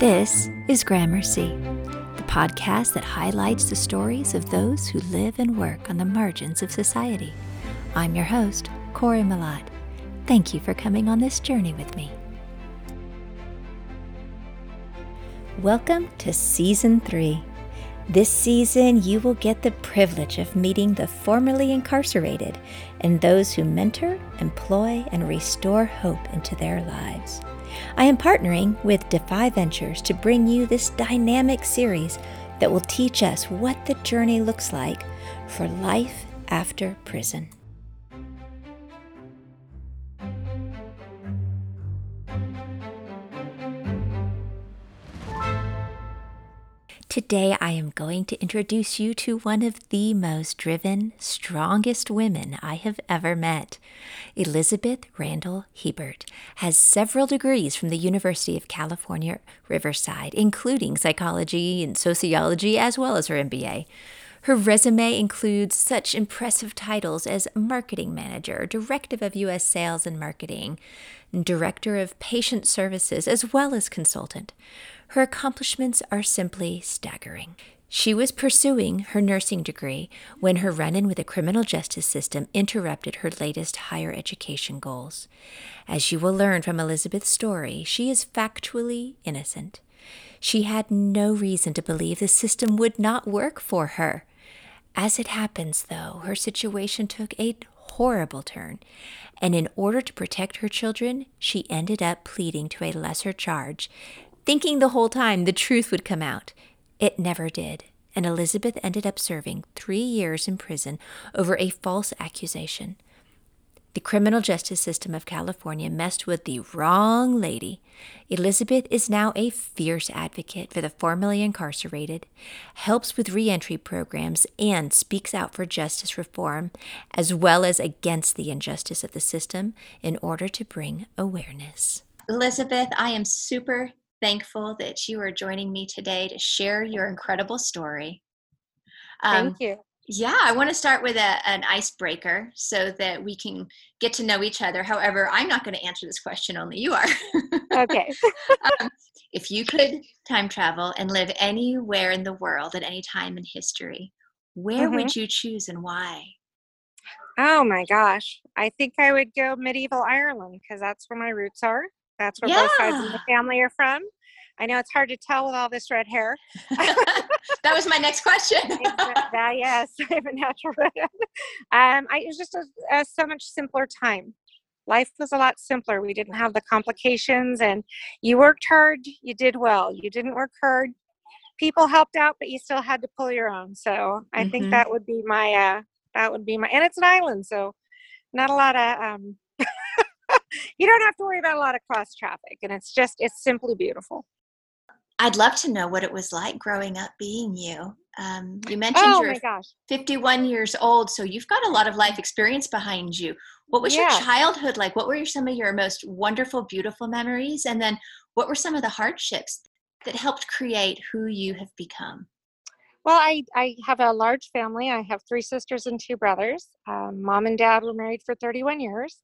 This is Gramercy, the podcast that highlights the stories of those who live and work on the margins of society. I'm your host, Corey Malott. Thank you for coming on this journey with me. Welcome to Season 3. This season, you will get the privilege of meeting the formerly incarcerated and those who mentor, employ, and restore hope into their lives. I am partnering with Defy Ventures to bring you this dynamic series that will teach us what the journey looks like for life after prison. Today, I am going to introduce you to one of the most driven, strongest women I have ever met. Elizabeth Randall Hebert has several degrees from the University of California, Riverside, including psychology and sociology, as well as her MBA. Her resume includes such impressive titles as Marketing Manager, Director of U.S. Sales and Marketing, Director of Patient Services, as well as Consultant. Her accomplishments are simply staggering. She was pursuing her nursing degree when her run in with the criminal justice system interrupted her latest higher education goals. As you will learn from Elizabeth's story, she is factually innocent. She had no reason to believe the system would not work for her. As it happens, though, her situation took a horrible turn, and in order to protect her children, she ended up pleading to a lesser charge thinking the whole time the truth would come out. It never did, and Elizabeth ended up serving three years in prison over a false accusation. The criminal justice system of California messed with the wrong lady. Elizabeth is now a fierce advocate for the formerly incarcerated, helps with reentry programs, and speaks out for justice reform, as well as against the injustice of the system in order to bring awareness. Elizabeth, I am super thankful that you are joining me today to share your incredible story. Um, Thank you. Yeah, I want to start with a, an icebreaker so that we can get to know each other. However, I'm not going to answer this question, only you are. okay. um, if you could time travel and live anywhere in the world at any time in history, where mm-hmm. would you choose and why? Oh my gosh. I think I would go medieval Ireland because that's where my roots are. That's where yeah. both sides of the family are from. I know it's hard to tell with all this red hair. that was my next question. that, yes, I have a natural red. Um, I, it was just a, a, so much simpler time. Life was a lot simpler. We didn't have the complications, and you worked hard, you did well. You didn't work hard, people helped out, but you still had to pull your own. So I mm-hmm. think that would be my uh, that would be my, and it's an island, so not a lot of um, you don't have to worry about a lot of cross traffic and it's just it's simply beautiful i'd love to know what it was like growing up being you um, you mentioned oh you're 51 years old so you've got a lot of life experience behind you what was yeah. your childhood like what were some of your most wonderful beautiful memories and then what were some of the hardships that helped create who you have become well, I, I have a large family. I have three sisters and two brothers. Um, mom and dad were married for 31 years.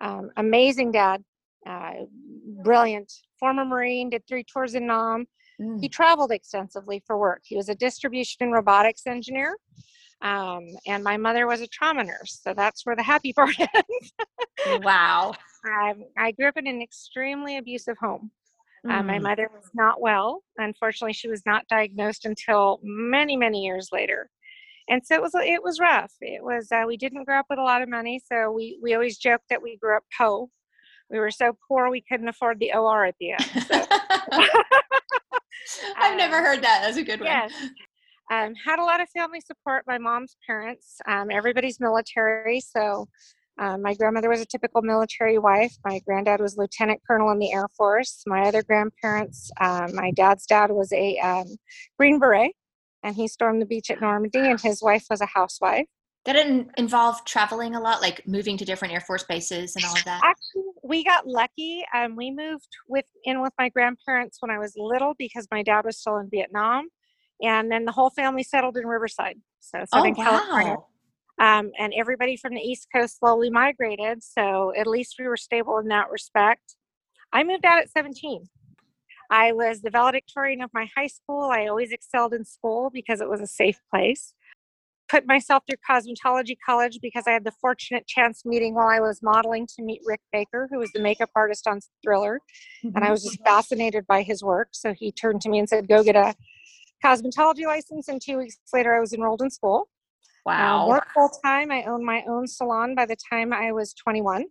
Um, amazing dad, uh, brilliant, former Marine, did three tours in Nam. Mm. He traveled extensively for work. He was a distribution and robotics engineer. Um, and my mother was a trauma nurse. So that's where the happy part ends. wow. Um, I grew up in an extremely abusive home. Mm. Uh, my mm. mother was not well. Unfortunately, she was not diagnosed until many, many years later and so it was it was rough. It was uh, we didn't grow up with a lot of money, so we we always joked that we grew up poor. We were so poor we couldn't afford the OR at the end. So. I've um, never heard that. That's a good one. Yes. Um, had a lot of family support. My mom's parents, um, everybody's military. So um, my grandmother was a typical military wife. My granddad was lieutenant colonel in the Air Force. My other grandparents, um, my dad's dad was a um, Green Beret and he stormed the beach at Normandy, and his wife was a housewife. That didn't involve traveling a lot, like moving to different Air Force bases and all of that. Actually, we got lucky. Um, we moved with in with my grandparents when I was little because my dad was still in Vietnam, and then the whole family settled in Riverside, so Southern oh, wow. California. Um, and everybody from the East Coast slowly migrated, so at least we were stable in that respect. I moved out at 17. I was the valedictorian of my high school. I always excelled in school because it was a safe place. Put myself through cosmetology college because I had the fortunate chance meeting while I was modeling to meet Rick Baker, who was the makeup artist on Thriller. Mm-hmm. And I was just fascinated by his work. So he turned to me and said, Go get a cosmetology license. And two weeks later, I was enrolled in school. Wow. Uh, worked full time. I owned my own salon by the time I was 21.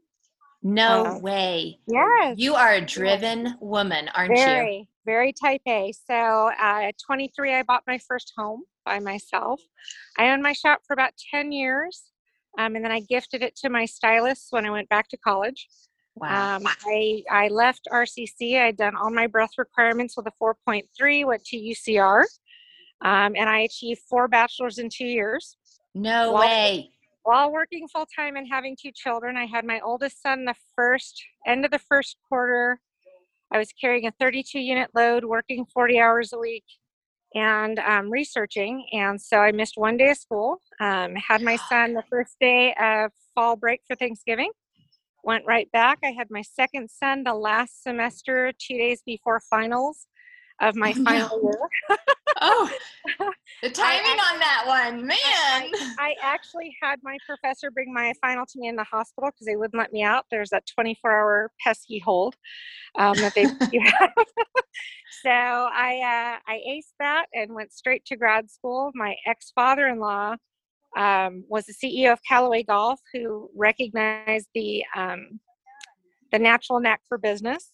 No uh, way. Yes. You are a driven woman, aren't very, you? Very, very type A. So uh, at 23, I bought my first home by myself. I owned my shop for about 10 years. Um, and then I gifted it to my stylist when I went back to college. Wow. Um, I, I left RCC. I'd done all my breath requirements with a 4.3, went to UCR, um, and I achieved four bachelors in two years. No while, way while working full time and having two children, I had my oldest son the first end of the first quarter. I was carrying a 32 unit load, working 40 hours a week, and um, researching. And so I missed one day of school. Um, had my son the first day of fall break for Thanksgiving. Went right back. I had my second son the last semester, two days before finals of my final year. oh, the timing actually, on that one, man. I, I, actually had my professor bring my final to me in the hospital because they wouldn't let me out. There's a 24 hour pesky hold um, that they have. so I uh, I aced that and went straight to grad school. My ex father in law um, was the CEO of Callaway Golf, who recognized the um, the natural knack for business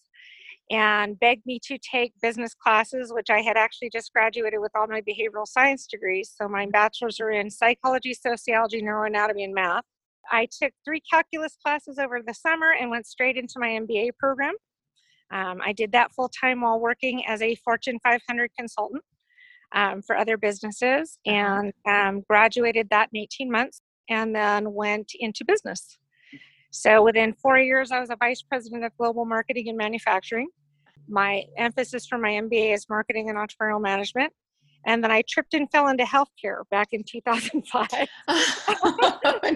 and begged me to take business classes, which I had actually just graduated with all my behavioral science degrees. So my bachelor's are in psychology, sociology, neuroanatomy, and math. I took three calculus classes over the summer and went straight into my MBA program. Um, I did that full time while working as a Fortune 500 consultant um, for other businesses uh-huh. and um, graduated that in 18 months and then went into business. So within four years, I was a vice president of global marketing and manufacturing. My emphasis for my MBA is marketing and entrepreneurial management. And then I tripped and fell into healthcare back in 2005.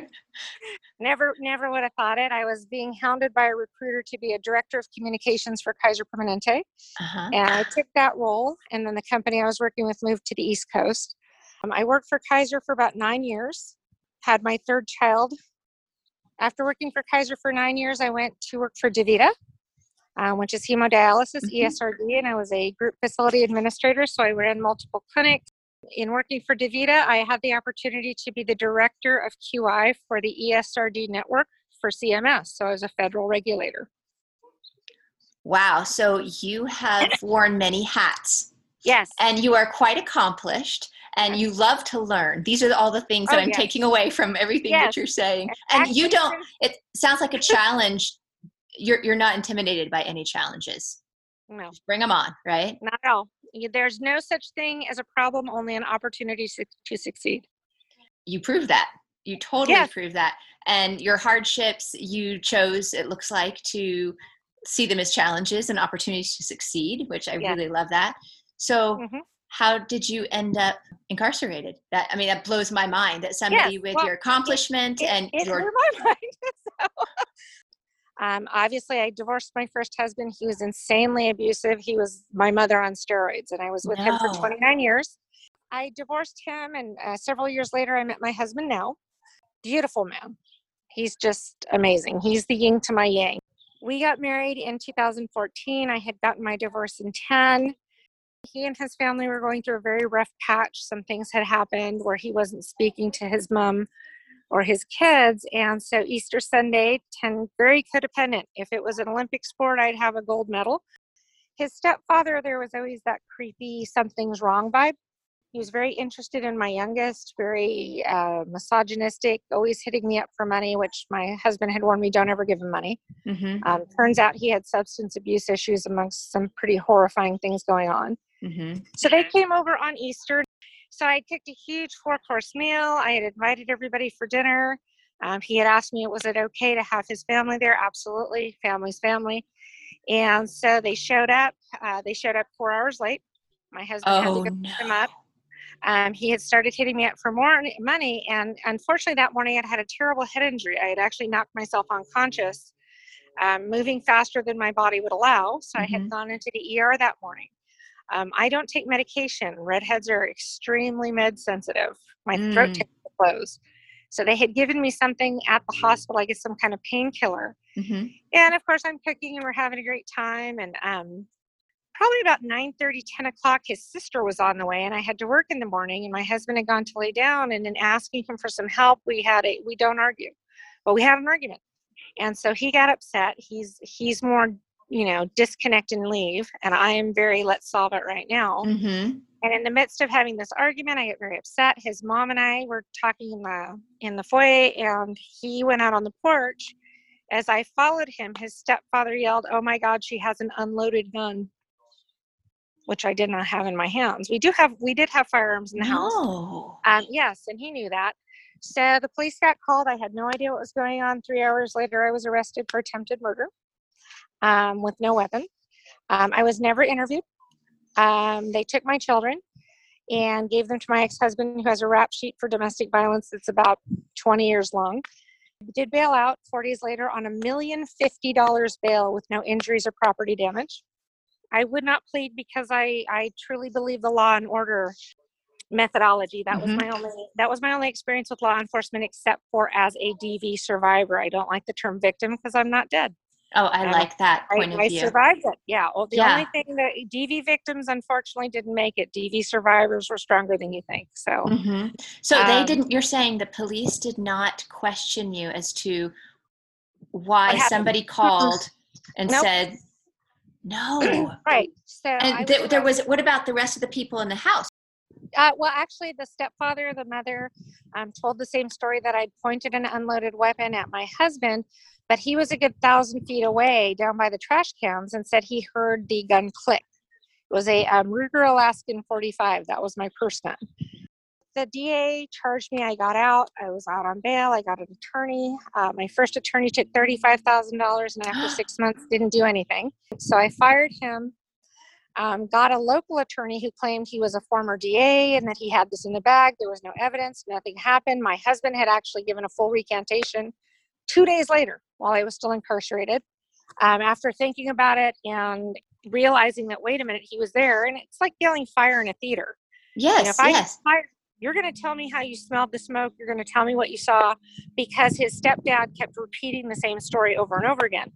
never, never would have thought it. I was being hounded by a recruiter to be a director of communications for Kaiser Permanente, uh-huh. and I took that role. And then the company I was working with moved to the East Coast. Um, I worked for Kaiser for about nine years. Had my third child after working for Kaiser for nine years, I went to work for DaVita, uh, which is hemodialysis, mm-hmm. ESRD, and I was a group facility administrator. So I ran multiple clinics. In working for DaVita, I had the opportunity to be the director of QI for the ESRD network for CMS. So I was a federal regulator. Wow. So you have worn many hats. Yes. And you are quite accomplished and you love to learn. These are all the things that oh, I'm yes. taking away from everything yes. that you're saying. And you don't it sounds like a challenge. You're you're not intimidated by any challenges. No. Just bring them on, right? Not at all. There's no such thing as a problem, only an opportunity to succeed. You prove that. You totally yes. prove that. And your hardships, you chose, it looks like, to see them as challenges and opportunities to succeed, which I really love that. So, mm-hmm. how did you end up incarcerated? That i mean that blows my mind that somebody yes, with well, your accomplishment it, and it, your blew my mind so, um, obviously i divorced my first husband. He was insanely abusive. He was my mother on steroids and i was with no. him for 29 years. I divorced him and uh, several years later i met my husband now. Beautiful man. He's just amazing. He's the yin to my yang. We got married in 2014 i had gotten my divorce in 10 he and his family were going through a very rough patch. Some things had happened where he wasn't speaking to his mom or his kids. And so Easter Sunday, 10 very codependent. If it was an Olympic sport, I'd have a gold medal. His stepfather, there was always that creepy something's wrong vibe. He was very interested in my youngest, very uh, misogynistic, always hitting me up for money, which my husband had warned me don't ever give him money. Mm-hmm. Um, turns out he had substance abuse issues amongst some pretty horrifying things going on. Mm-hmm. So they came over on Easter. So I cooked a huge four course meal. I had invited everybody for dinner. Um, he had asked me, was it okay to have his family there? Absolutely, family's family. And so they showed up. Uh, they showed up four hours late. My husband oh, had to oh, go no. pick them up. Um, he had started hitting me up for more money, and unfortunately, that morning I had had a terrible head injury. I had actually knocked myself unconscious um, moving faster than my body would allow. So mm-hmm. I had mm-hmm. gone into the ER that morning. Um, I don't take medication. Redheads are extremely med sensitive. My mm. throat tends to close. So they had given me something at the hospital, I guess some kind of painkiller. Mm-hmm. And of course, I'm cooking and we're having a great time. And um, probably about 9 30, 10 o'clock, his sister was on the way and I had to work in the morning. And my husband had gone to lay down. And in asking him for some help, we had a, we don't argue, but we had an argument. And so he got upset. He's, he's more you know, disconnect and leave. And I am very, let's solve it right now. Mm-hmm. And in the midst of having this argument, I get very upset. His mom and I were talking in the in the foyer, and he went out on the porch. As I followed him, his stepfather yelled, "Oh my God, she has an unloaded gun," which I did not have in my hands. We do have we did have firearms in the house. No. Um, yes, and he knew that. So the police got called. I had no idea what was going on. Three hours later, I was arrested for attempted murder um, with no weapon. Um, I was never interviewed. Um, they took my children and gave them to my ex-husband who has a rap sheet for domestic violence that's about 20 years long did bail out four days later on a million fifty dollars bail with no injuries or property damage i would not plead because i i truly believe the law and order methodology that mm-hmm. was my only that was my only experience with law enforcement except for as a dv survivor i don't like the term victim because i'm not dead Oh, I and like that point I, of I view. I survived it. Yeah. Well, the yeah. only thing that DV victims unfortunately didn't make it. DV survivors were stronger than you think. So, mm-hmm. so um, they didn't. You're saying the police did not question you as to why somebody called and nope. said no. right. So, and th- there was. What about the rest of the people in the house? Uh, well, actually, the stepfather, the mother, um, told the same story that I'd pointed an unloaded weapon at my husband, but he was a good thousand feet away down by the trash cans and said he heard the gun click. It was a um, Ruger Alaskan 45. That was my purse gun. The DA charged me. I got out. I was out on bail. I got an attorney. Uh, my first attorney took $35,000 and after six months didn't do anything. So I fired him. Um, got a local attorney who claimed he was a former DA and that he had this in the bag. There was no evidence. Nothing happened. My husband had actually given a full recantation two days later while I was still incarcerated. Um, after thinking about it and realizing that, wait a minute, he was there, and it's like yelling fire in a theater. Yes, you know, if I yes. Fire, you're going to tell me how you smelled the smoke. You're going to tell me what you saw because his stepdad kept repeating the same story over and over again.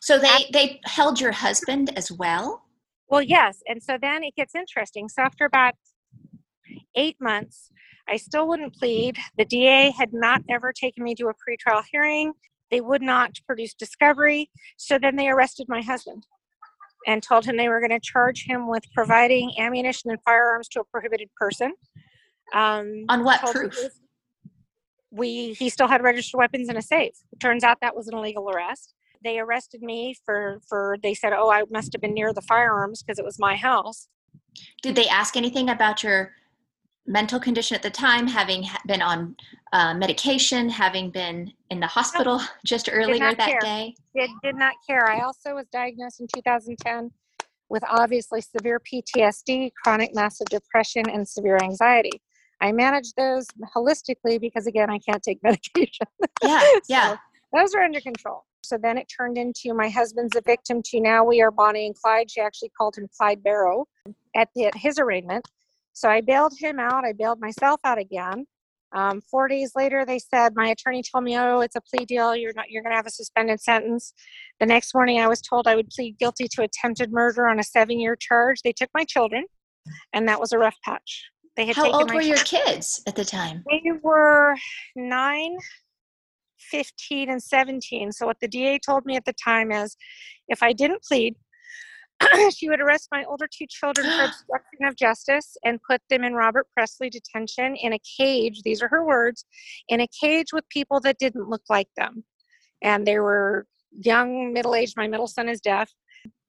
So they after, they held your husband as well. Well, yes, and so then it gets interesting. So after about eight months, I still wouldn't plead. The DA had not ever taken me to a pretrial hearing. They would not produce discovery. So then they arrested my husband and told him they were going to charge him with providing ammunition and firearms to a prohibited person. Um, On what proof? We he still had registered weapons in a safe. It turns out that was an illegal arrest. They arrested me for for they said, "Oh, I must have been near the firearms because it was my house." Did they ask anything about your mental condition at the time, having been on uh, medication, having been in the hospital just earlier that care. day? Did, did not care. I also was diagnosed in 2010 with obviously severe PTSD, chronic massive depression, and severe anxiety. I manage those holistically because, again, I can't take medication. Yeah, so yeah. Those are under control. So then it turned into my husband's a victim to now we are Bonnie and Clyde. She actually called him Clyde Barrow at, the, at his arraignment. So I bailed him out. I bailed myself out again. Um, four days later, they said my attorney told me, "Oh, it's a plea deal. You're not. You're going to have a suspended sentence." The next morning, I was told I would plead guilty to attempted murder on a seven-year charge. They took my children, and that was a rough patch. They had How old were your kids at the time? They were nine, 15, and 17. So what the DA told me at the time is, if I didn't plead, she would arrest my older two children for obstruction of justice and put them in Robert Presley detention in a cage. These are her words in a cage with people that didn't look like them. And they were young, middle aged. My middle son is deaf.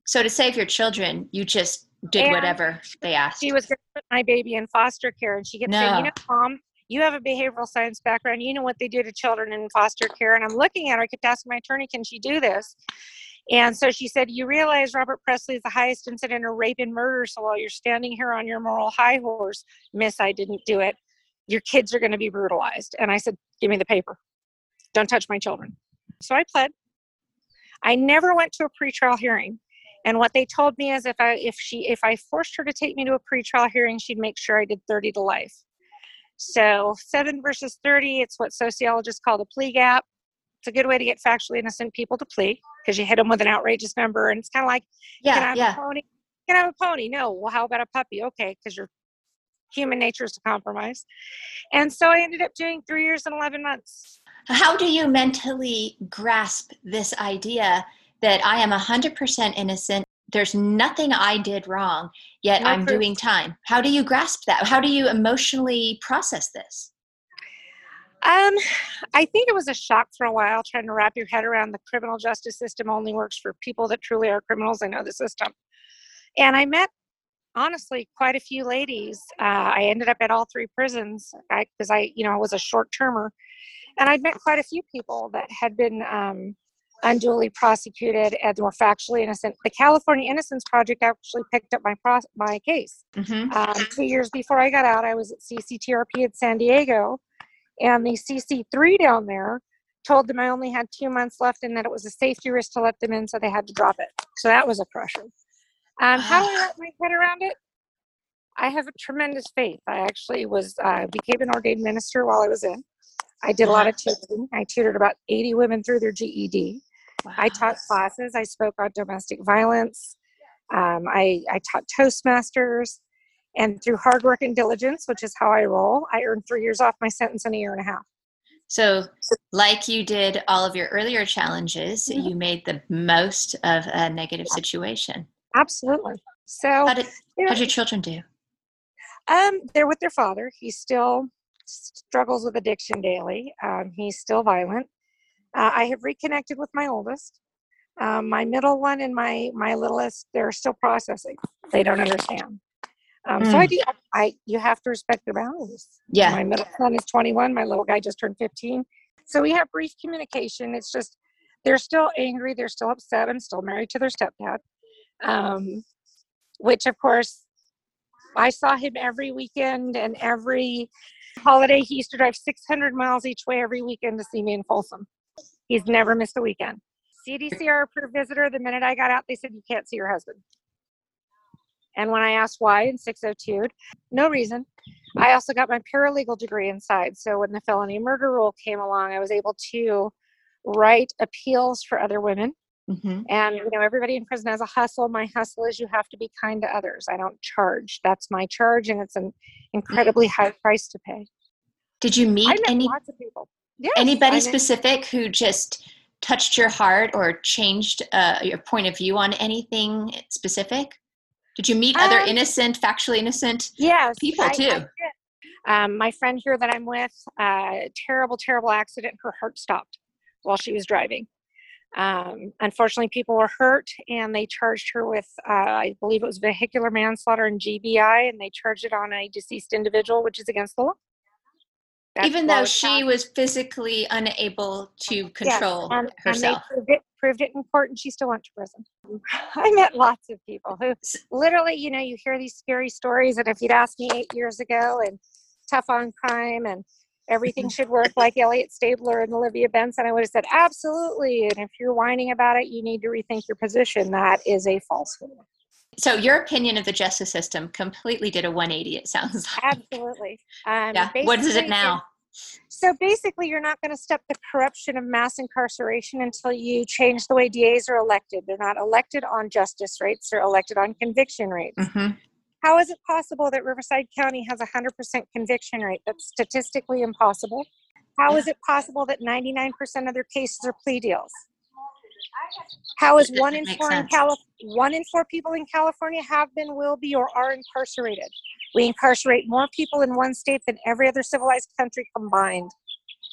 So, to save your children, you just did and whatever they asked. She was going to put my baby in foster care. And she kept no. saying, You know, mom, you have a behavioral science background. You know what they do to children in foster care. And I'm looking at her. I kept asking my attorney, Can she do this? And so she said, You realize Robert Presley is the highest incident of rape and murder. So while you're standing here on your moral high horse, miss, I didn't do it. Your kids are going to be brutalized. And I said, Give me the paper. Don't touch my children. So I pled. I never went to a pretrial hearing. And what they told me is if I if she if I forced her to take me to a pretrial hearing, she'd make sure I did 30 to life. So seven versus 30, it's what sociologists call the plea gap. It's a good way to get factually innocent people to plea because you hit them with an outrageous number, and it's kind of like, yeah, can I have yeah. pony? Can I have a pony? No. Well, how about a puppy? Okay, because your human nature is to compromise. And so I ended up doing three years and 11 months. How do you mentally grasp this idea that I am 100% innocent? There's nothing I did wrong, yet no I'm proof. doing time. How do you grasp that? How do you emotionally process this? Um, I think it was a shock for a while trying to wrap your head around the criminal justice system only works for people that truly are criminals. I know the system. And I met, honestly, quite a few ladies. Uh, I ended up at all three prisons because I, I, you know, I was a short termer. And I'd met quite a few people that had been um, unduly prosecuted and were factually innocent. The California Innocence Project actually picked up my pro- my case. Mm-hmm. Um, two years before I got out, I was at CCTRP in San Diego and the CC3 down there told them I only had two months left and that it was a safety risk to let them in, so they had to drop it. So that was a crusher. Um, how do I wrap my head around it? I have a tremendous faith. I actually was uh, became an ordained minister while I was in. I did a lot of tutoring. I tutored about 80 women through their GED. Wow. I taught classes. I spoke on domestic violence. Um, I, I taught Toastmasters. And through hard work and diligence, which is how I roll, I earned three years off my sentence in a year and a half. So, like you did all of your earlier challenges, mm-hmm. you made the most of a negative situation. Absolutely. So, how did, how did your children do? Um, they're with their father. He still struggles with addiction daily. Um, he's still violent. Uh, I have reconnected with my oldest. Um, my middle one and my my littlest, they're still processing. They don't understand. Um, mm. So I mm. do. I you have to respect their boundaries. Yeah. My middle son is 21. My little guy just turned 15. So we have brief communication. It's just they're still angry. They're still upset. I'm still married to their stepdad, um, which of course I saw him every weekend and every holiday. He used to drive 600 miles each way every weekend to see me in Folsom. He's never missed a weekend. CDCR approved visitor. The minute I got out, they said you can't see your husband. And when I asked why in 602, no reason. I also got my paralegal degree inside. So when the felony murder rule came along, I was able to write appeals for other women. Mm-hmm. And you know, everybody in prison has a hustle. My hustle is you have to be kind to others. I don't charge. That's my charge, and it's an incredibly high price to pay. Did you meet any lots of people? Yes, anybody specific who just touched your heart or changed uh, your point of view on anything specific? Did you meet other um, innocent, factually innocent yes, people I, too? I um, my friend here that I'm with, uh, terrible, terrible accident. Her heart stopped while she was driving. Um, unfortunately, people were hurt, and they charged her with, uh, I believe it was vehicular manslaughter and GBI, and they charged it on a deceased individual, which is against the law. That's Even though she was physically unable to control yes, and, herself. And they proved it, proved it in court, and she still went to prison. I met lots of people who literally, you know, you hear these scary stories, and if you'd asked me eight years ago, and tough on crime, and everything should work like Elliot Stabler and Olivia Benson, I would have said absolutely. And if you're whining about it, you need to rethink your position. That is a falsehood. So your opinion of the justice system completely did a 180. It sounds like. Absolutely. Um, yeah. What is it now? So basically, you're not going to stop the corruption of mass incarceration until you change the way DAs are elected. They're not elected on justice rates; they're elected on conviction rates. Mm-hmm. How is it possible that Riverside County has a 100% conviction rate? That's statistically impossible. How is it possible that 99% of their cases are plea deals? How is one in four in Cali- one in four people in California have been, will be, or are incarcerated? We incarcerate more people in one state than every other civilized country combined,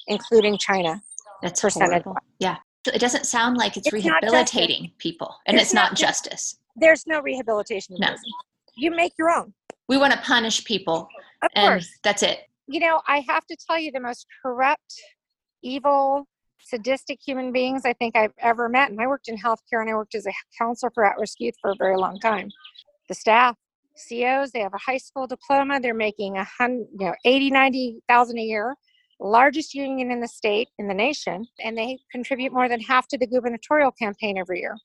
including China. That's horrible. Yeah. It doesn't sound like it's, it's rehabilitating people, and it's, it's not, not, justice. There's no rehabilitation. no. You make your own. We want to punish people. Of course. That's it. You know, I have to tell you, the most corrupt, evil, sadistic human beings I think I've ever met. And I worked in healthcare and I worked as a counselor for at risk youth for a very long time. The staff, COs, they have a high school diploma. They're making a hundred, you know, 80, 90,000 a year. largest union in the state, in the nation, and they contribute more than half to the gubernatorial campaign every year.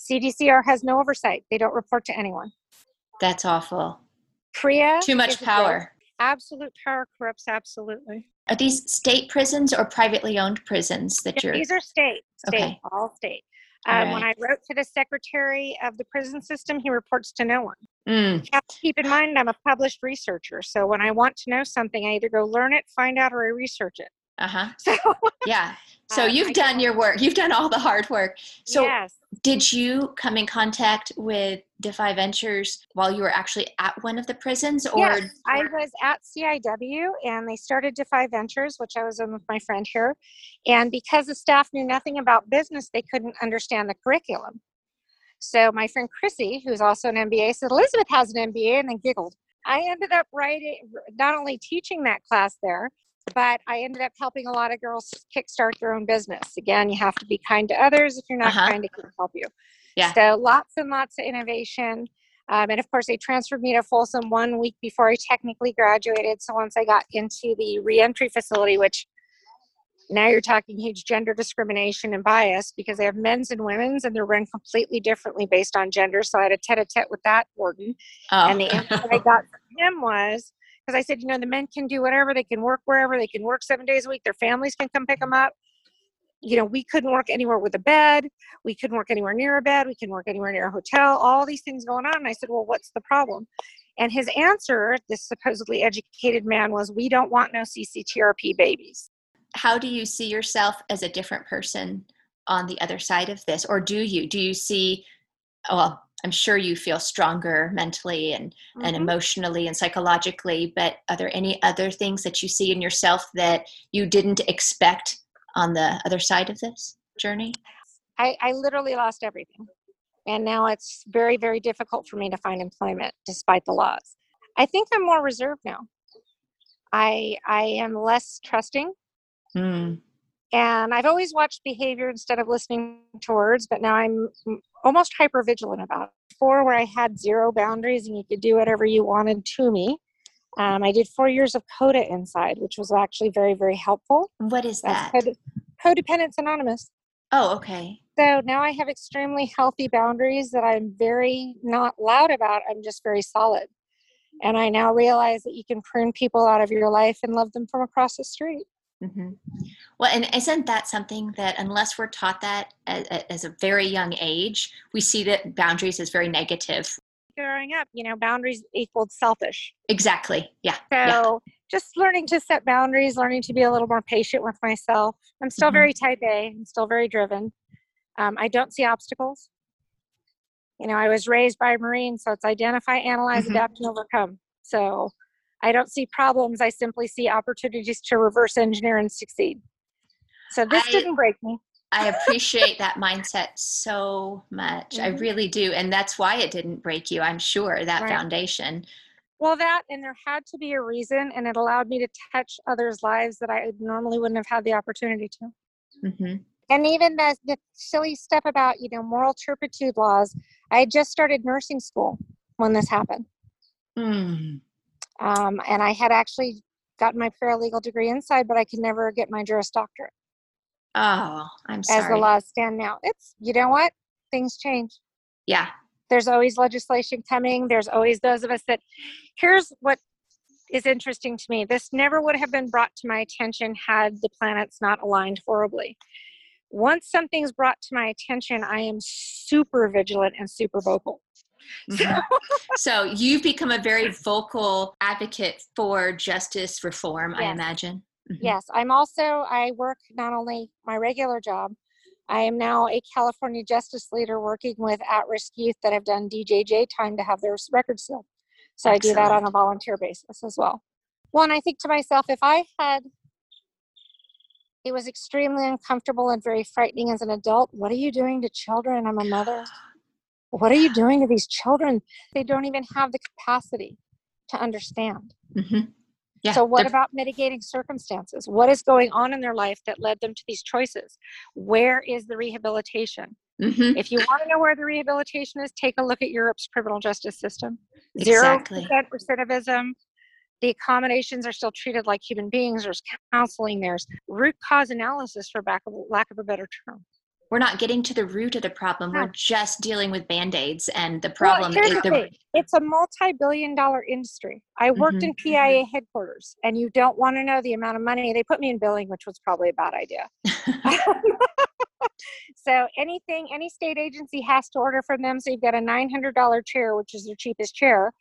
CDCR has no oversight, they don't report to anyone. That's awful. PREA. Too much power. Absolute power corrupts absolutely. Are these state prisons or privately owned prisons that you're? These are state, state, okay. all state. Um, right. When I wrote to the secretary of the prison system, he reports to no one. Mm. You have to keep in mind I'm a published researcher, so when I want to know something, I either go learn it, find out, or I research it. Uh huh. So yeah. So um, you've done your work. You've done all the hard work. So yes. did you come in contact with Defy Ventures while you were actually at one of the prisons, or? Yes, I was at CIW, and they started Defy Ventures, which I was in with my friend here. And because the staff knew nothing about business, they couldn't understand the curriculum. So my friend Chrissy, who's also an MBA, said Elizabeth has an MBA, and then giggled. I ended up writing, not only teaching that class there, but I ended up helping a lot of girls kickstart their own business. Again, you have to be kind to others. If you're not uh-huh. kind, it can help you. Yeah. So lots and lots of innovation. Um, and of course, they transferred me to Folsom one week before I technically graduated. So once I got into the reentry facility, which now you're talking huge gender discrimination and bias because they have men's and women's and they're run completely differently based on gender. So I had a tete a tete with that warden. Oh. And the answer I got from him was, because I said, you know, the men can do whatever, they can work wherever, they can work seven days a week, their families can come pick them up. You know, we couldn't work anywhere with a bed, we couldn't work anywhere near a bed, we can work anywhere near a hotel, all these things going on. And I said, well, what's the problem? And his answer, this supposedly educated man, was, we don't want no CCTRP babies. How do you see yourself as a different person on the other side of this? Or do you? Do you see, well, I'm sure you feel stronger mentally and, mm-hmm. and emotionally and psychologically, but are there any other things that you see in yourself that you didn't expect on the other side of this journey? I, I literally lost everything. And now it's very, very difficult for me to find employment despite the laws. I think I'm more reserved now. I I am less trusting. Mm. And I've always watched behavior instead of listening to words, but now I'm almost hyper vigilant about it. Before, where I had zero boundaries and you could do whatever you wanted to me, um, I did four years of CODA inside, which was actually very, very helpful. What is that? Code- Codependence Anonymous. Oh, okay. So now I have extremely healthy boundaries that I'm very not loud about. I'm just very solid. And I now realize that you can prune people out of your life and love them from across the street. Mm-hmm. Well, and isn't that something that unless we're taught that as, as, a very young age, we see that boundaries is very negative. Growing up, you know, boundaries equaled selfish. Exactly. Yeah. So yeah. just learning to set boundaries, learning to be a little more patient with myself. I'm still mm-hmm. very type A. I'm still very driven. Um, I don't see obstacles. You know, I was raised by a Marine, so it's identify, analyze, mm-hmm. adapt, and overcome. So I don't see problems. I simply see opportunities to reverse engineer and succeed. So this I, didn't break me. I appreciate that mindset so much. Mm-hmm. I really do. And that's why it didn't break you, I'm sure, that right. foundation. Well, that, and there had to be a reason, and it allowed me to touch others' lives that I normally wouldn't have had the opportunity to. Mm-hmm. And even the, the silly stuff about, you know, moral turpitude laws. I had just started nursing school when this happened. Mm. Um, and I had actually gotten my paralegal degree inside, but I could never get my Juris Doctorate. Oh, I'm sorry. As the laws stand now, it's you know what things change. Yeah. There's always legislation coming. There's always those of us that. Here's what is interesting to me. This never would have been brought to my attention had the planets not aligned horribly. Once something's brought to my attention, I am super vigilant and super vocal. Mm-hmm. so you've become a very vocal advocate for justice reform, yes. I imagine. Mm-hmm. Yes, I'm also, I work not only my regular job, I am now a California Justice Leader working with at risk youth that have done DJJ time to have their records sealed. So Excellent. I do that on a volunteer basis as well. Well, and I think to myself, if I had, it was extremely uncomfortable and very frightening as an adult. What are you doing to children? I'm a mother. What are you doing to these children? They don't even have the capacity to understand. Mm-hmm. Yeah, so, what about mitigating circumstances? What is going on in their life that led them to these choices? Where is the rehabilitation? Mm-hmm. If you want to know where the rehabilitation is, take a look at Europe's criminal justice system. Zero exactly. percent recidivism, the accommodations are still treated like human beings. There's counseling. There's root cause analysis, for lack of, lack of a better term. We're not getting to the root of the problem. We're just dealing with band aids, and the problem well, is the. It's a multi billion dollar industry. I worked mm-hmm. in PIA headquarters, and you don't want to know the amount of money they put me in billing, which was probably a bad idea. so anything any state agency has to order from them so you've got a $900 chair which is their cheapest chair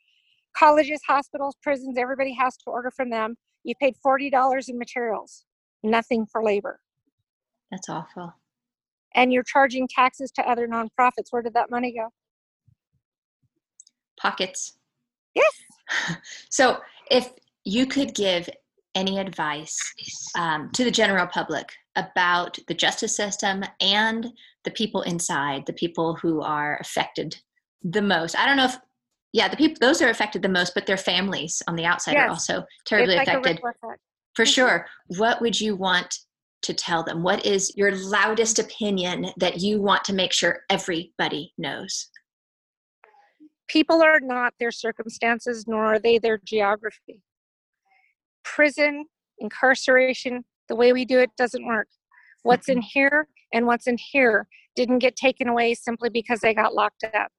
colleges, hospitals, prisons, everybody has to order from them. You paid $40 in materials, nothing for labor. That's awful. And you're charging taxes to other nonprofits. Where did that money go? Pockets. Yes. So, if you could give any advice um, to the general public about the justice system and the people inside, the people who are affected the most, I don't know if yeah the people those are affected the most but their families on the outside yes. are also terribly like affected for sure what would you want to tell them? What is your loudest opinion that you want to make sure everybody knows? People are not their circumstances nor are they their geography. Prison incarceration the way we do it doesn't work. What's in here and what's in here didn't get taken away simply because they got locked up.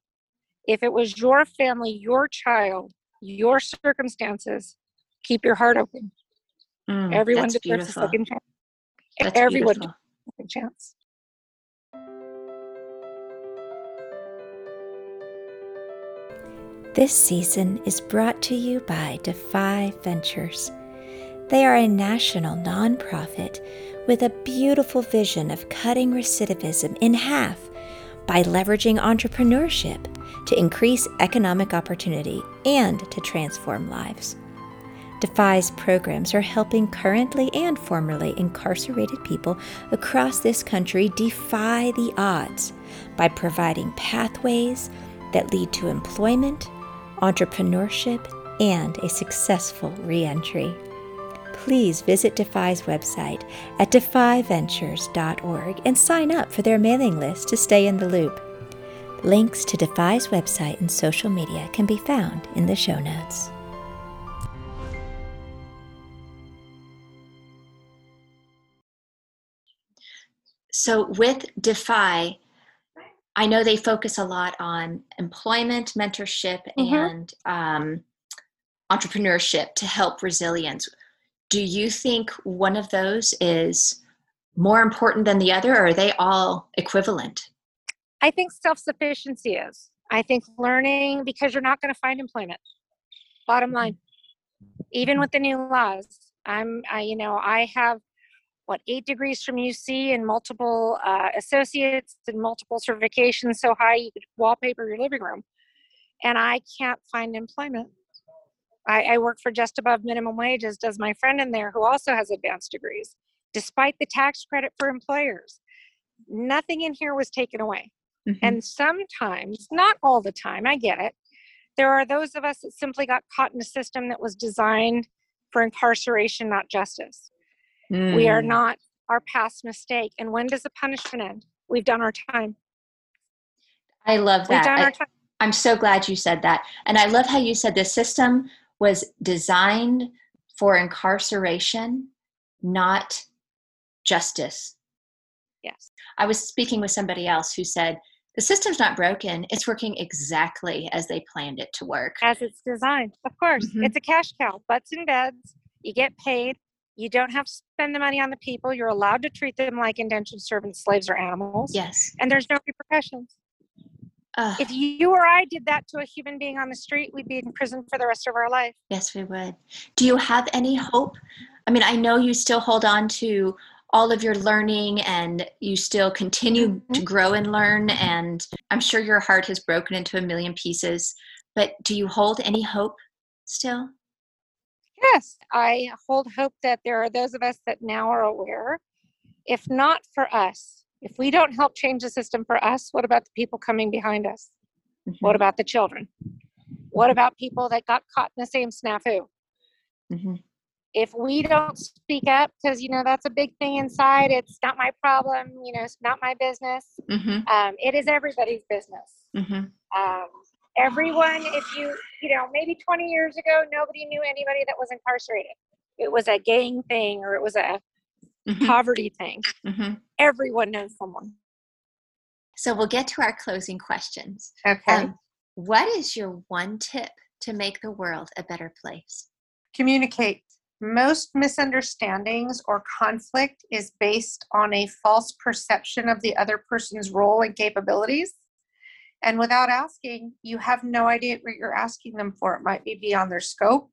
If it was your family, your child, your circumstances, keep your heart open. Mm, Everyone deserves a second chance. That's Everyone deserves a chance. This season is brought to you by Defy Ventures. They are a national nonprofit with a beautiful vision of cutting recidivism in half by leveraging entrepreneurship to increase economic opportunity and to transform lives. Defy's programs are helping currently and formerly incarcerated people across this country defy the odds by providing pathways that lead to employment, entrepreneurship, and a successful reentry. Please visit Defy's website at defyventures.org and sign up for their mailing list to stay in the loop. Links to Defy's website and social media can be found in the show notes. So, with Defy, I know they focus a lot on employment, mentorship, mm-hmm. and um, entrepreneurship to help resilience. Do you think one of those is more important than the other, or are they all equivalent? I think self sufficiency is. I think learning because you're not going to find employment. Bottom line, even with the new laws, I'm, I, you know, I have what eight degrees from UC and multiple uh, associates and multiple certifications so high you could wallpaper your living room, and I can't find employment. I, I work for just above minimum wages. Does my friend in there who also has advanced degrees, despite the tax credit for employers? Nothing in here was taken away. Mm-hmm. And sometimes, not all the time, I get it. There are those of us that simply got caught in a system that was designed for incarceration, not justice. Mm. We are mm. not our past mistake. And when does the punishment end? We've done our time. I love that. I, I'm so glad you said that. And I love how you said the system was designed for incarceration, not justice. Yes. I was speaking with somebody else who said the system's not broken it's working exactly as they planned it to work as it's designed of course mm-hmm. it's a cash cow butts and beds you get paid you don't have to spend the money on the people you're allowed to treat them like indentured servants slaves or animals yes and there's no repercussions uh, if you or I did that to a human being on the street, we'd be in prison for the rest of our life. Yes, we would. Do you have any hope? I mean, I know you still hold on to all of your learning and you still continue mm-hmm. to grow and learn and i'm sure your heart has broken into a million pieces but do you hold any hope still yes i hold hope that there are those of us that now are aware. If not for us if we don't help change the system for us what about the people coming behind us? Mm-hmm. what about the children? What about people that got caught in the same snafu? Mm-hmm. If we don't speak up because you know that's a big thing inside it's not my problem you know it's not my business mm-hmm. um, it is everybody's business. Mm-hmm. um, everyone, if you, you know, maybe 20 years ago, nobody knew anybody that was incarcerated. It was a gang thing or it was a mm-hmm. poverty thing. Mm-hmm. Everyone knows someone. So we'll get to our closing questions. Okay. Um, what is your one tip to make the world a better place? Communicate. Most misunderstandings or conflict is based on a false perception of the other person's role and capabilities. And without asking, you have no idea what you're asking them for. It might be beyond their scope,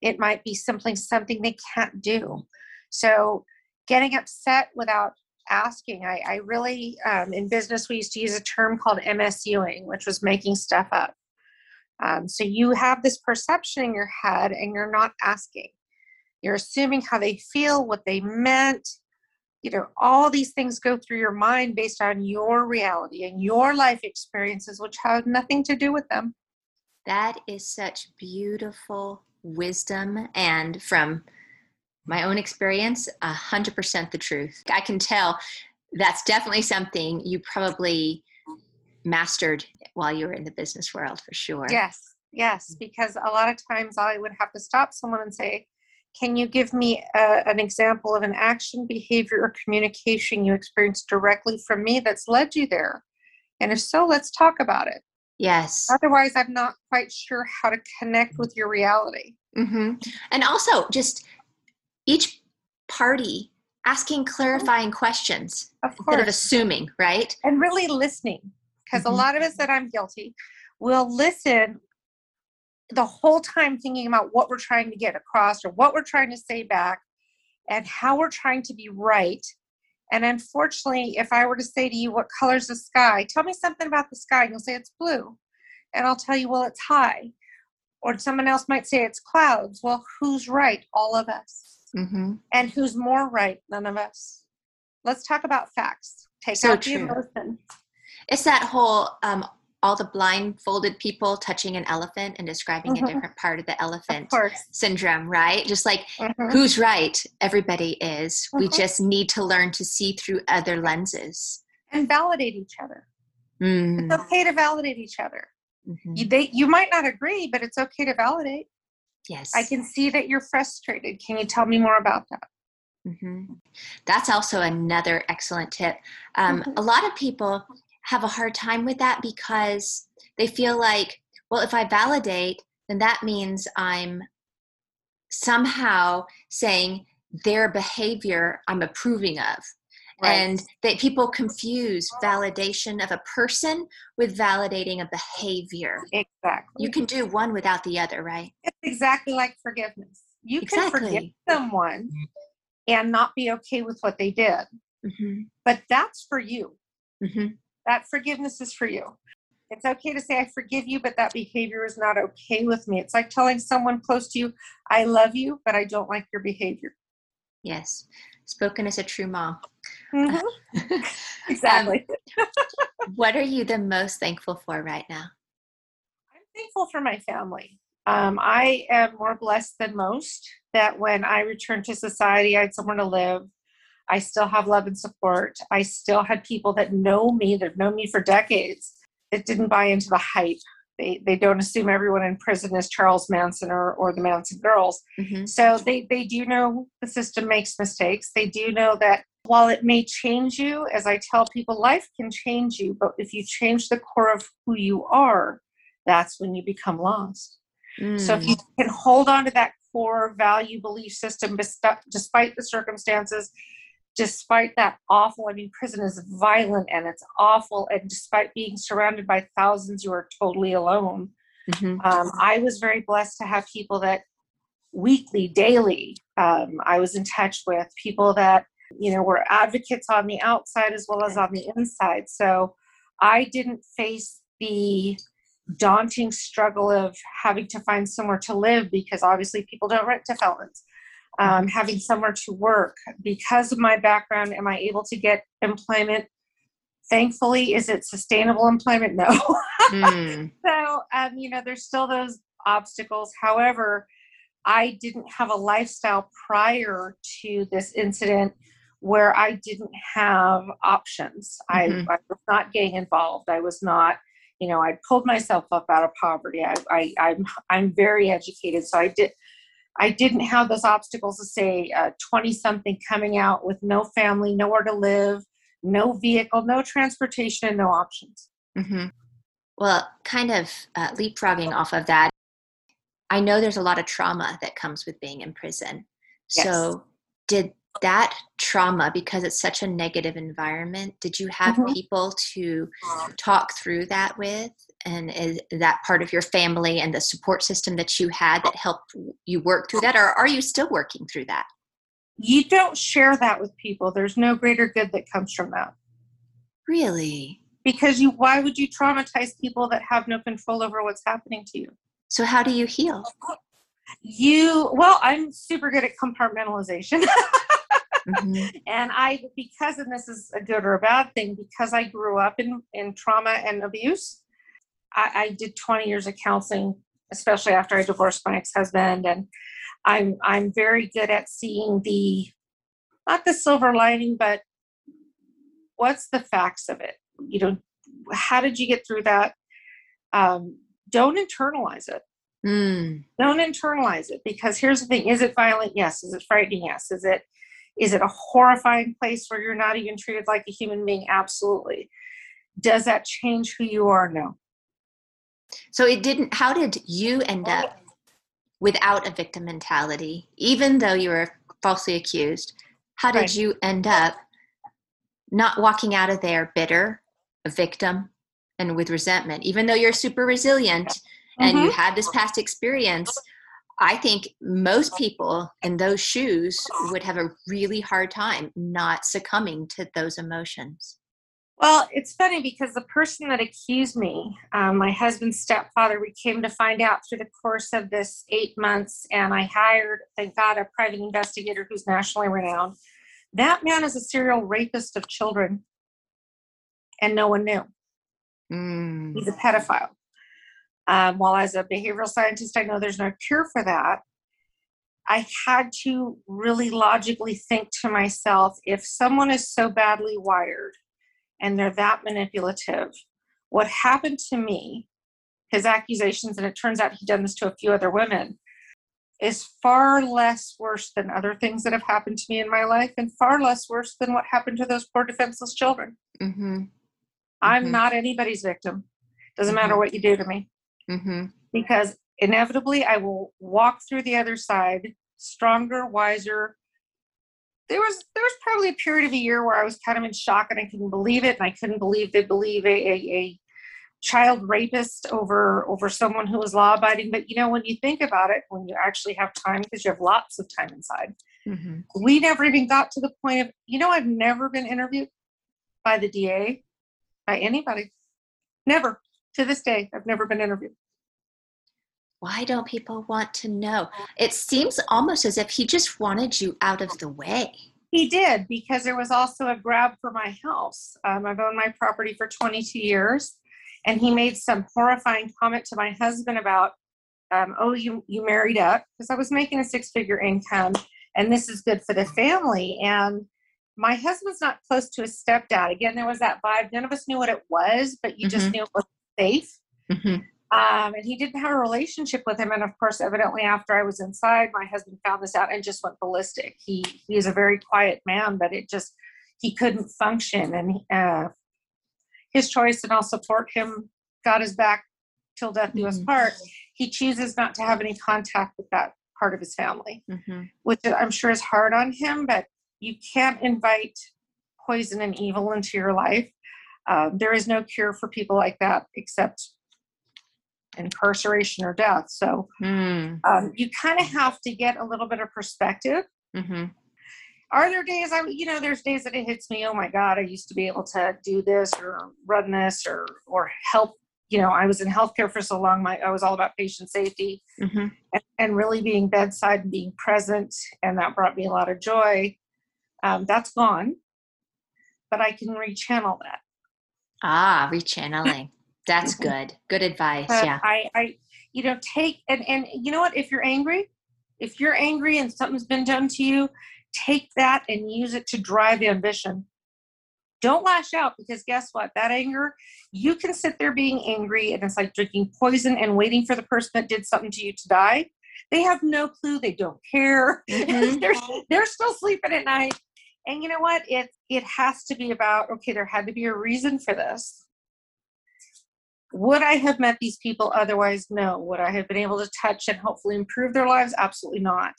it might be simply something they can't do. So, getting upset without asking, I, I really, um, in business, we used to use a term called MSUing, which was making stuff up. Um, so, you have this perception in your head and you're not asking. You're assuming how they feel, what they meant, you know all these things go through your mind based on your reality and your life experiences which have nothing to do with them. That is such beautiful wisdom and from my own experience a hundred percent the truth. I can tell that's definitely something you probably mastered while you were in the business world for sure. Yes yes mm. because a lot of times i would have to stop someone and say can you give me a, an example of an action, behavior, or communication you experienced directly from me that's led you there? And if so, let's talk about it. Yes. Otherwise, I'm not quite sure how to connect with your reality. Mm-hmm. And also, just each party asking clarifying questions of instead of assuming, right? And really listening. Because mm-hmm. a lot of us that I'm guilty will listen the whole time thinking about what we're trying to get across or what we're trying to say back and how we're trying to be right. And unfortunately, if I were to say to you, What color's the sky? Tell me something about the sky. And you'll say, It's blue. And I'll tell you, Well, it's high. Or someone else might say, It's clouds. Well, who's right? All of us. Mm-hmm. And who's more right? None of us. Let's talk about facts. Take so out true. the emotion. It's that whole um, all the blindfolded people touching an elephant and describing mm-hmm. a different part of the elephant of syndrome, right? Just like mm-hmm. who's right? Everybody is. Mm-hmm. We just need to learn to see through other lenses and validate each other. Mm. It's okay to validate each other. Mm-hmm. You, they, you might not agree, but it's okay to validate. Yes. I can see that you're frustrated. Can you tell me more about that? Mm-hmm. That's also another excellent tip. Um, mm-hmm. a lot of people have a hard time with that because they feel like, well, if I validate, then that means I'm somehow saying their behavior I'm approving of. Right. And that people confuse validation of a person with validating a behavior. Exactly. You can do one without the other, right? It's exactly like forgiveness. You exactly. can forgive someone and not be okay with what they did. Mm-hmm. But that's for you. Mm-hmm. That forgiveness is for you. It's okay to say, I forgive you, but that behavior is not okay with me. It's like telling someone close to you, I love you, but I don't like your behavior. Yes. Spoken as a true mom. Mm-hmm. exactly. um, what are you the most thankful for right now? I'm thankful for my family. Um, I am more blessed than most that when I returned to society, I had somewhere to live. I still have love and support. I still had people that know me, that have known me for decades, that didn't buy into the hype. They, they don't assume everyone in prison is Charles Manson or, or the Manson girls. Mm-hmm. So they, they do know the system makes mistakes. They do know that while it may change you, as I tell people, life can change you, but if you change the core of who you are, that's when you become lost. Mm. So if you mm. can hold on to that core value belief system despite the circumstances, despite that awful, I mean, prison is violent and it's awful, and despite being surrounded by thousands, you are totally alone. Mm-hmm. Um, I was very blessed to have people that weekly, daily, um, I was in touch with people that you know were advocates on the outside as well as on the inside. So I didn't face the daunting struggle of having to find somewhere to live because obviously people don't rent to felons um, having somewhere to work. Because of my background, am I able to get employment? Thankfully, is it sustainable employment? No. mm. So, um, you know, there's still those obstacles. However, I didn't have a lifestyle prior to this incident where I didn't have options. Mm-hmm. I, I was not gang involved. I was not you know, I pulled myself up out of poverty. I, I, I'm, I'm very educated, so I did. I didn't have those obstacles to say 20 uh, something coming out with no family, nowhere to live, no vehicle, no transportation, no options. Mm-hmm. Well, kind of uh, leapfrogging off of that, I know there's a lot of trauma that comes with being in prison. Yes. So, did that trauma, because it's such a negative environment, did you have mm-hmm. people to talk through that with? And is that part of your family and the support system that you had that helped you work through that? Or are you still working through that? You don't share that with people. There's no greater good that comes from that. Really? Because you why would you traumatize people that have no control over what's happening to you? So how do you heal? You well, I'm super good at compartmentalization. mm-hmm. And I because and this is a good or a bad thing, because I grew up in, in trauma and abuse, I, I did 20 years of counseling, especially after I divorced my ex-husband. And I'm I'm very good at seeing the not the silver lining, but what's the facts of it? You know, how did you get through that? Um, don't internalize it. Mm. Don't internalize it because here's the thing: is it violent? Yes. Is it frightening? Yes. Is it is it a horrifying place where you're not even treated like a human being? Absolutely. Does that change who you are? No. So it didn't. How did you end up without a victim mentality, even though you were falsely accused? How did right. you end up not walking out of there bitter, a victim, and with resentment, even though you're super resilient and mm-hmm. you had this past experience? I think most people in those shoes would have a really hard time not succumbing to those emotions. Well, it's funny because the person that accused me, um, my husband's stepfather, we came to find out through the course of this eight months, and I hired thank God, a private investigator who's nationally renowned. That man is a serial rapist of children, and no one knew. Mm. He's a pedophile. Um, while as a behavioral scientist, I know there's no cure for that. I had to really logically think to myself if someone is so badly wired and they're that manipulative. What happened to me, his accusations, and it turns out he'd done this to a few other women, is far less worse than other things that have happened to me in my life and far less worse than what happened to those poor defenseless children. Mm-hmm. I'm mm-hmm. not anybody's victim. Doesn't mm-hmm. matter what you do to me. Mm-hmm. Because inevitably I will walk through the other side stronger, wiser, there was there was probably a period of a year where I was kind of in shock and I couldn't believe it, and I couldn't believe they believe a, a, a child rapist over over someone who was law abiding. But you know, when you think about it, when you actually have time, because you have lots of time inside, mm-hmm. we never even got to the point of you know I've never been interviewed by the DA, by anybody, never to this day I've never been interviewed why don't people want to know? It seems almost as if he just wanted you out of the way. He did because there was also a grab for my house. Um, I've owned my property for 22 years, and he made some horrifying comment to my husband about, um, "Oh, you you married up," because I was making a six figure income, and this is good for the family. And my husband's not close to his stepdad. Again, there was that vibe. None of us knew what it was, but you mm-hmm. just knew it was safe. Mm-hmm. Um, and he didn't have a relationship with him. And of course, evidently, after I was inside, my husband found this out and just went ballistic. He he is a very quiet man, but it just he couldn't function. And uh, his choice, and I'll support him. Got his back till death do us mm-hmm. part. He chooses not to have any contact with that part of his family, mm-hmm. which I'm sure is hard on him. But you can't invite poison and evil into your life. Uh, there is no cure for people like that except incarceration or death. So mm. um, you kind of have to get a little bit of perspective. Mm-hmm. Are there days I, you know, there's days that it hits me. Oh my God, I used to be able to do this or run this or or help. You know, I was in healthcare for so long. My I was all about patient safety mm-hmm. and, and, really being bedside and being present, and that brought me a lot of joy. Um, that's gone, but I can rechannel that. Ah, rechanneling. That's mm-hmm. good. Good advice. Yeah. I, I, you know, take and and you know what? If you're angry, if you're angry and something's been done to you, take that and use it to drive ambition. don't lash out because guess what? That anger, you can sit there being angry and it's like drinking poison and waiting for the person that did something to you to die. They have no clue. They don't care. Mm-hmm. they're, they're still sleeping at night. And you know what? It it has to be about okay, there had to be a reason for this. Would I have met these people otherwise? No. Would I have been able to touch and hopefully improve their lives? Absolutely not.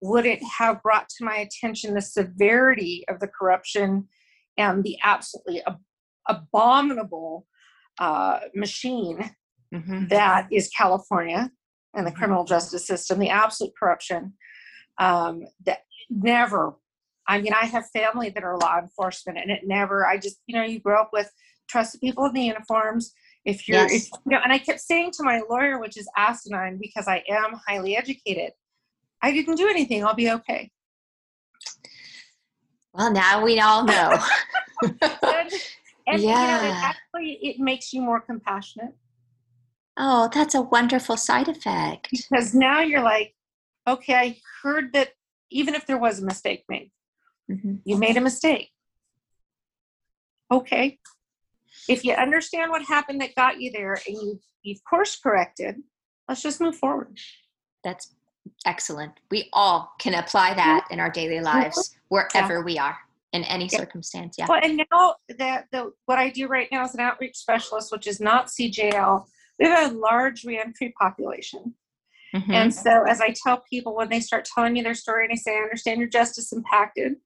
Would it have brought to my attention the severity of the corruption and the absolutely ab- abominable uh, machine mm-hmm. that is California and the mm-hmm. criminal justice system, the absolute corruption um, that never. I mean, I have family that are law enforcement, and it never. I just, you know, you grow up with trusted people in the uniforms. If you're, yes. if, you know, and I kept saying to my lawyer, which is asinine because I am highly educated, I didn't do anything. I'll be okay. Well, now we all know. and, and yeah. You know, it actually it makes you more compassionate. Oh, that's a wonderful side effect. Because now you're like, okay, I heard that even if there was a mistake made, mm-hmm. you made a mistake. Okay. If you understand what happened that got you there and you, you've course corrected, let's just move forward. That's excellent. We all can apply that in our daily lives wherever yeah. we are in any yeah. circumstance. Yeah. Well, and now that the what I do right now as an outreach specialist, which is not CJL, we have a large reentry population. Mm-hmm. And so, as I tell people when they start telling me their story, and I say, I understand you're justice impacted,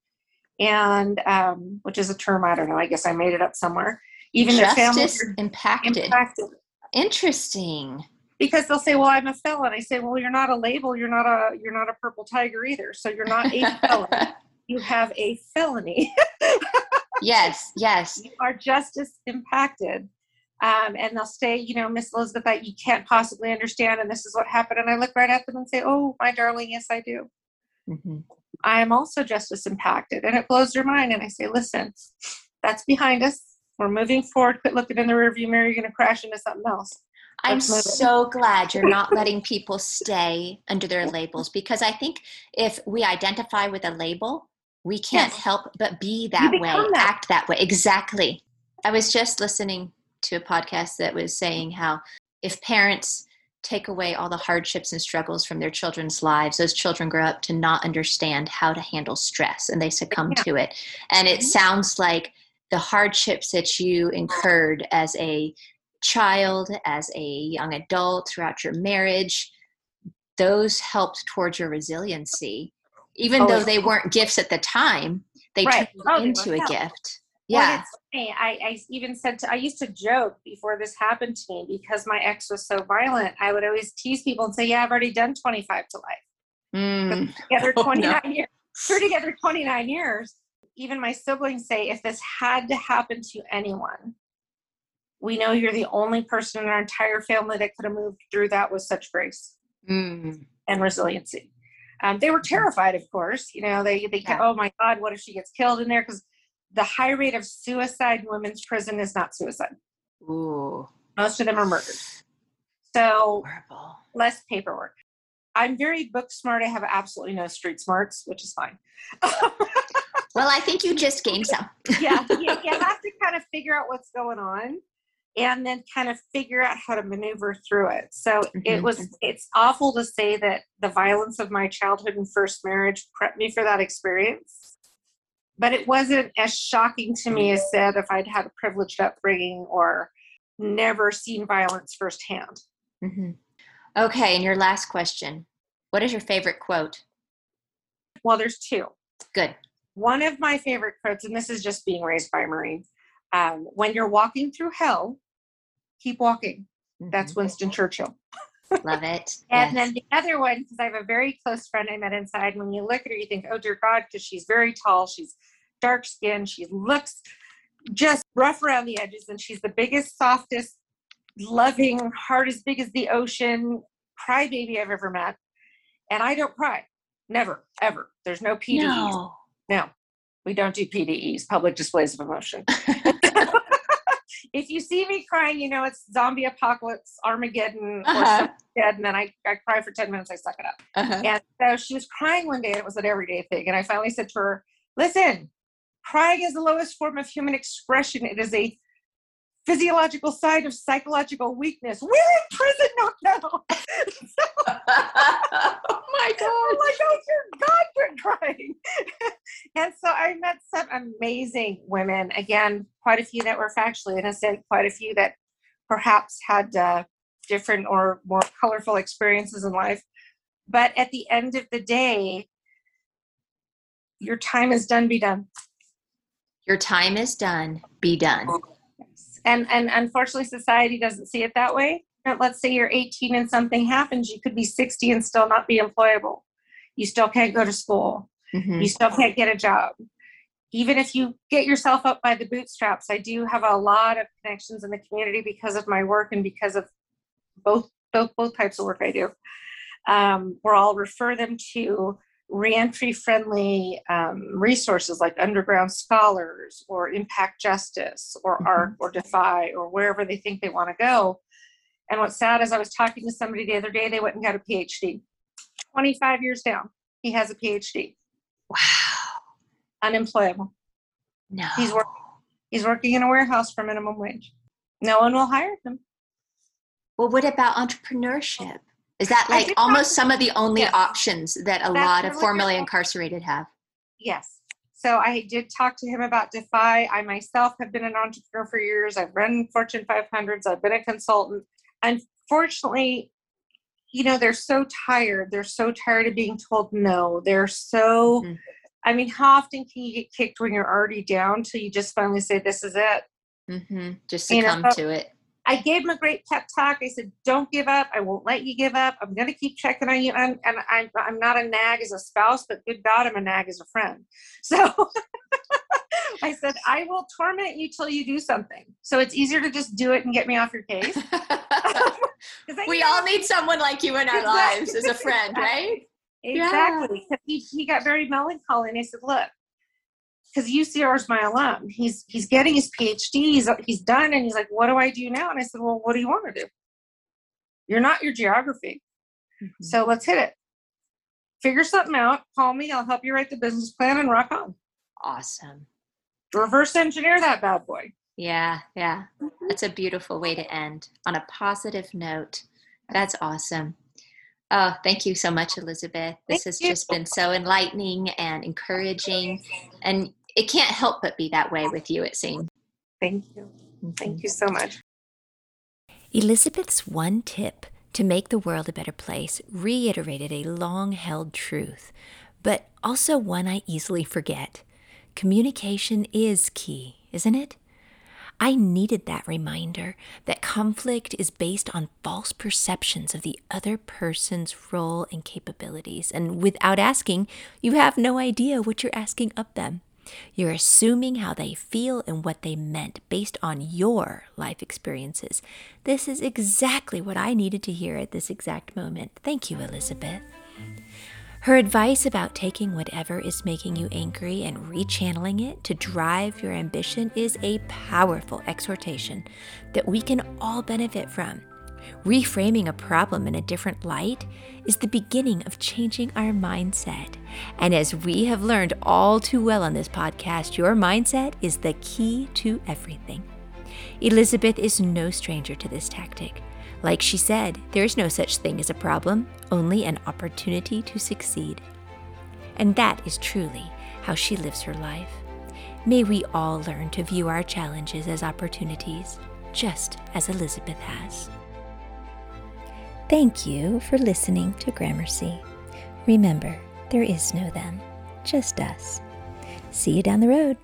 and um, which is a term I don't know. I guess I made it up somewhere. Even justice their families impacted. impacted. Interesting because they'll say, "Well, I'm a felon." I say, "Well, you're not a label. You're not a you're not a purple tiger either. So you're not a felon. you have a felony." yes, yes. You are justice impacted. Um, and they'll say, you know, Miss Elizabeth, that you can't possibly understand, and this is what happened. And I look right at them and say, "Oh, my darling, yes, I do. Mm-hmm. I am also justice impacted," and it blows their mind. And I say, "Listen, that's behind us. We're moving forward. Quit looking in the rearview mirror. You're going to crash into something else." I'm so glad you're not letting people stay under their labels because I think if we identify with a label, we can't yes. help but be that way, that. act that way. Exactly. I was just listening to a podcast that was saying how if parents take away all the hardships and struggles from their children's lives, those children grow up to not understand how to handle stress and they succumb yeah. to it. And it mm-hmm. sounds like the hardships that you incurred as a child, as a young adult, throughout your marriage, those helped towards your resiliency. Even oh, though they weren't gifts at the time, they right. turned oh, into a help. gift. Yeah. Well, I, I even said to, I used to joke before this happened to me because my ex was so violent. I would always tease people and say, "Yeah, I've already done 25 to life. Mm. Together 29 oh, no. years. We're together 29 years." Even my siblings say, if this had to happen to anyone, we know you're the only person in our entire family that could have moved through that with such grace mm. and resiliency. Um, they were terrified, of course. You know, they they yeah. oh my God, what if she gets killed in there? Because the high rate of suicide in women's prison is not suicide. Ooh. Most of them are murdered. So Horrible. less paperwork. I'm very book smart. I have absolutely no street smarts, which is fine. well, I think you just gained some. yeah, you, you have to kind of figure out what's going on and then kind of figure out how to maneuver through it. So mm-hmm. it was it's awful to say that the violence of my childhood and first marriage prepped me for that experience. But it wasn't as shocking to me as said if I'd had a privileged upbringing or never seen violence firsthand. Mm-hmm. Okay, and your last question. What is your favorite quote? Well, there's two. Good. One of my favorite quotes, and this is just being raised by a Marine. Um, when you're walking through hell, keep walking. Mm-hmm. That's Winston Churchill. Love it. and yes. then the other one, because I have a very close friend I met inside. When you look at her, you think, oh dear God, because she's very tall, she's dark skinned, she looks just rough around the edges, and she's the biggest, softest, loving, heart as big as the ocean crybaby I've ever met. And I don't cry. Never, ever. There's no PDEs. No. No. We don't do PDEs, public displays of emotion. if you see me crying, you know it's zombie apocalypse, Armageddon, uh-huh. or dead, and then I, I cry for 10 minutes, I suck it up. Uh-huh. And so she was crying one day, and it was an everyday thing. And I finally said to her, Listen, crying is the lowest form of human expression. It is a physiological side of psychological weakness. We're in prison, now. no. oh my God. like, oh, dear God. You're crying. and so I met some amazing women. Again, quite a few that were factually innocent, quite a few that perhaps had uh, different or more colorful experiences in life. But at the end of the day, your time is done, be done. Your time is done, be done. And and unfortunately society doesn't see it that way. Let's say you're 18 and something happens, you could be 60 and still not be employable. You still can't go to school. Mm-hmm. You still can't get a job. Even if you get yourself up by the bootstraps, I do have a lot of connections in the community because of my work and because of both both both types of work I do. Um, where I'll refer them to reentry friendly um, resources like Underground Scholars or Impact Justice or mm-hmm. ARC or Defy or wherever they think they want to go. And what's sad is I was talking to somebody the other day, they went and got a PhD. 25 years down, he has a PhD. Wow. Unemployable. No. He's working he's working in a warehouse for minimum wage. No one will hire him. Well, what about entrepreneurship? Is that like almost some of the only yes. options that a That's lot of formerly incarcerated have? Yes. So I did talk to him about Defy. I myself have been an entrepreneur for years. I've run Fortune 500s. I've been a consultant. Unfortunately, you know, they're so tired. They're so tired of being told no. They're so, mm-hmm. I mean, how often can you get kicked when you're already down till you just finally say, this is it? Mm-hmm. Just succumb you know, to it. I gave him a great pep talk. I said, "Don't give up. I won't let you give up. I'm going to keep checking on you." And, and I'm I'm not a nag as a spouse, but good God, I'm a nag as a friend. So I said, "I will torment you till you do something." So it's easier to just do it and get me off your case. we all need someone like you in our exactly. lives as a friend, right? Exactly. Yeah. He, he got very melancholy, and I said, "Look, because UCR is my alum. He's he's getting his PhD. He's he's done, and he's like, "What do I do now?" And I said, "Well, what do you want to do? You're not your geography, mm-hmm. so let's hit it. Figure something out. Call me. I'll help you write the business plan and rock on." Awesome. Reverse engineer that bad boy. Yeah, yeah. Mm-hmm. That's a beautiful way to end on a positive note. That's awesome. Oh, thank you so much, Elizabeth. This thank has you. just been so enlightening and encouraging. And it can't help but be that way with you, it seems. Thank you. Thank you mm-hmm. so much. Elizabeth's one tip to make the world a better place reiterated a long held truth, but also one I easily forget. Communication is key, isn't it? I needed that reminder that conflict is based on false perceptions of the other person's role and capabilities, and without asking, you have no idea what you're asking of them. You're assuming how they feel and what they meant based on your life experiences. This is exactly what I needed to hear at this exact moment. Thank you, Elizabeth. Her advice about taking whatever is making you angry and rechanneling it to drive your ambition is a powerful exhortation that we can all benefit from. Reframing a problem in a different light is the beginning of changing our mindset. And as we have learned all too well on this podcast, your mindset is the key to everything. Elizabeth is no stranger to this tactic. Like she said, there is no such thing as a problem, only an opportunity to succeed. And that is truly how she lives her life. May we all learn to view our challenges as opportunities, just as Elizabeth has. Thank you for listening to Gramercy. Remember, there is no them, just us. See you down the road.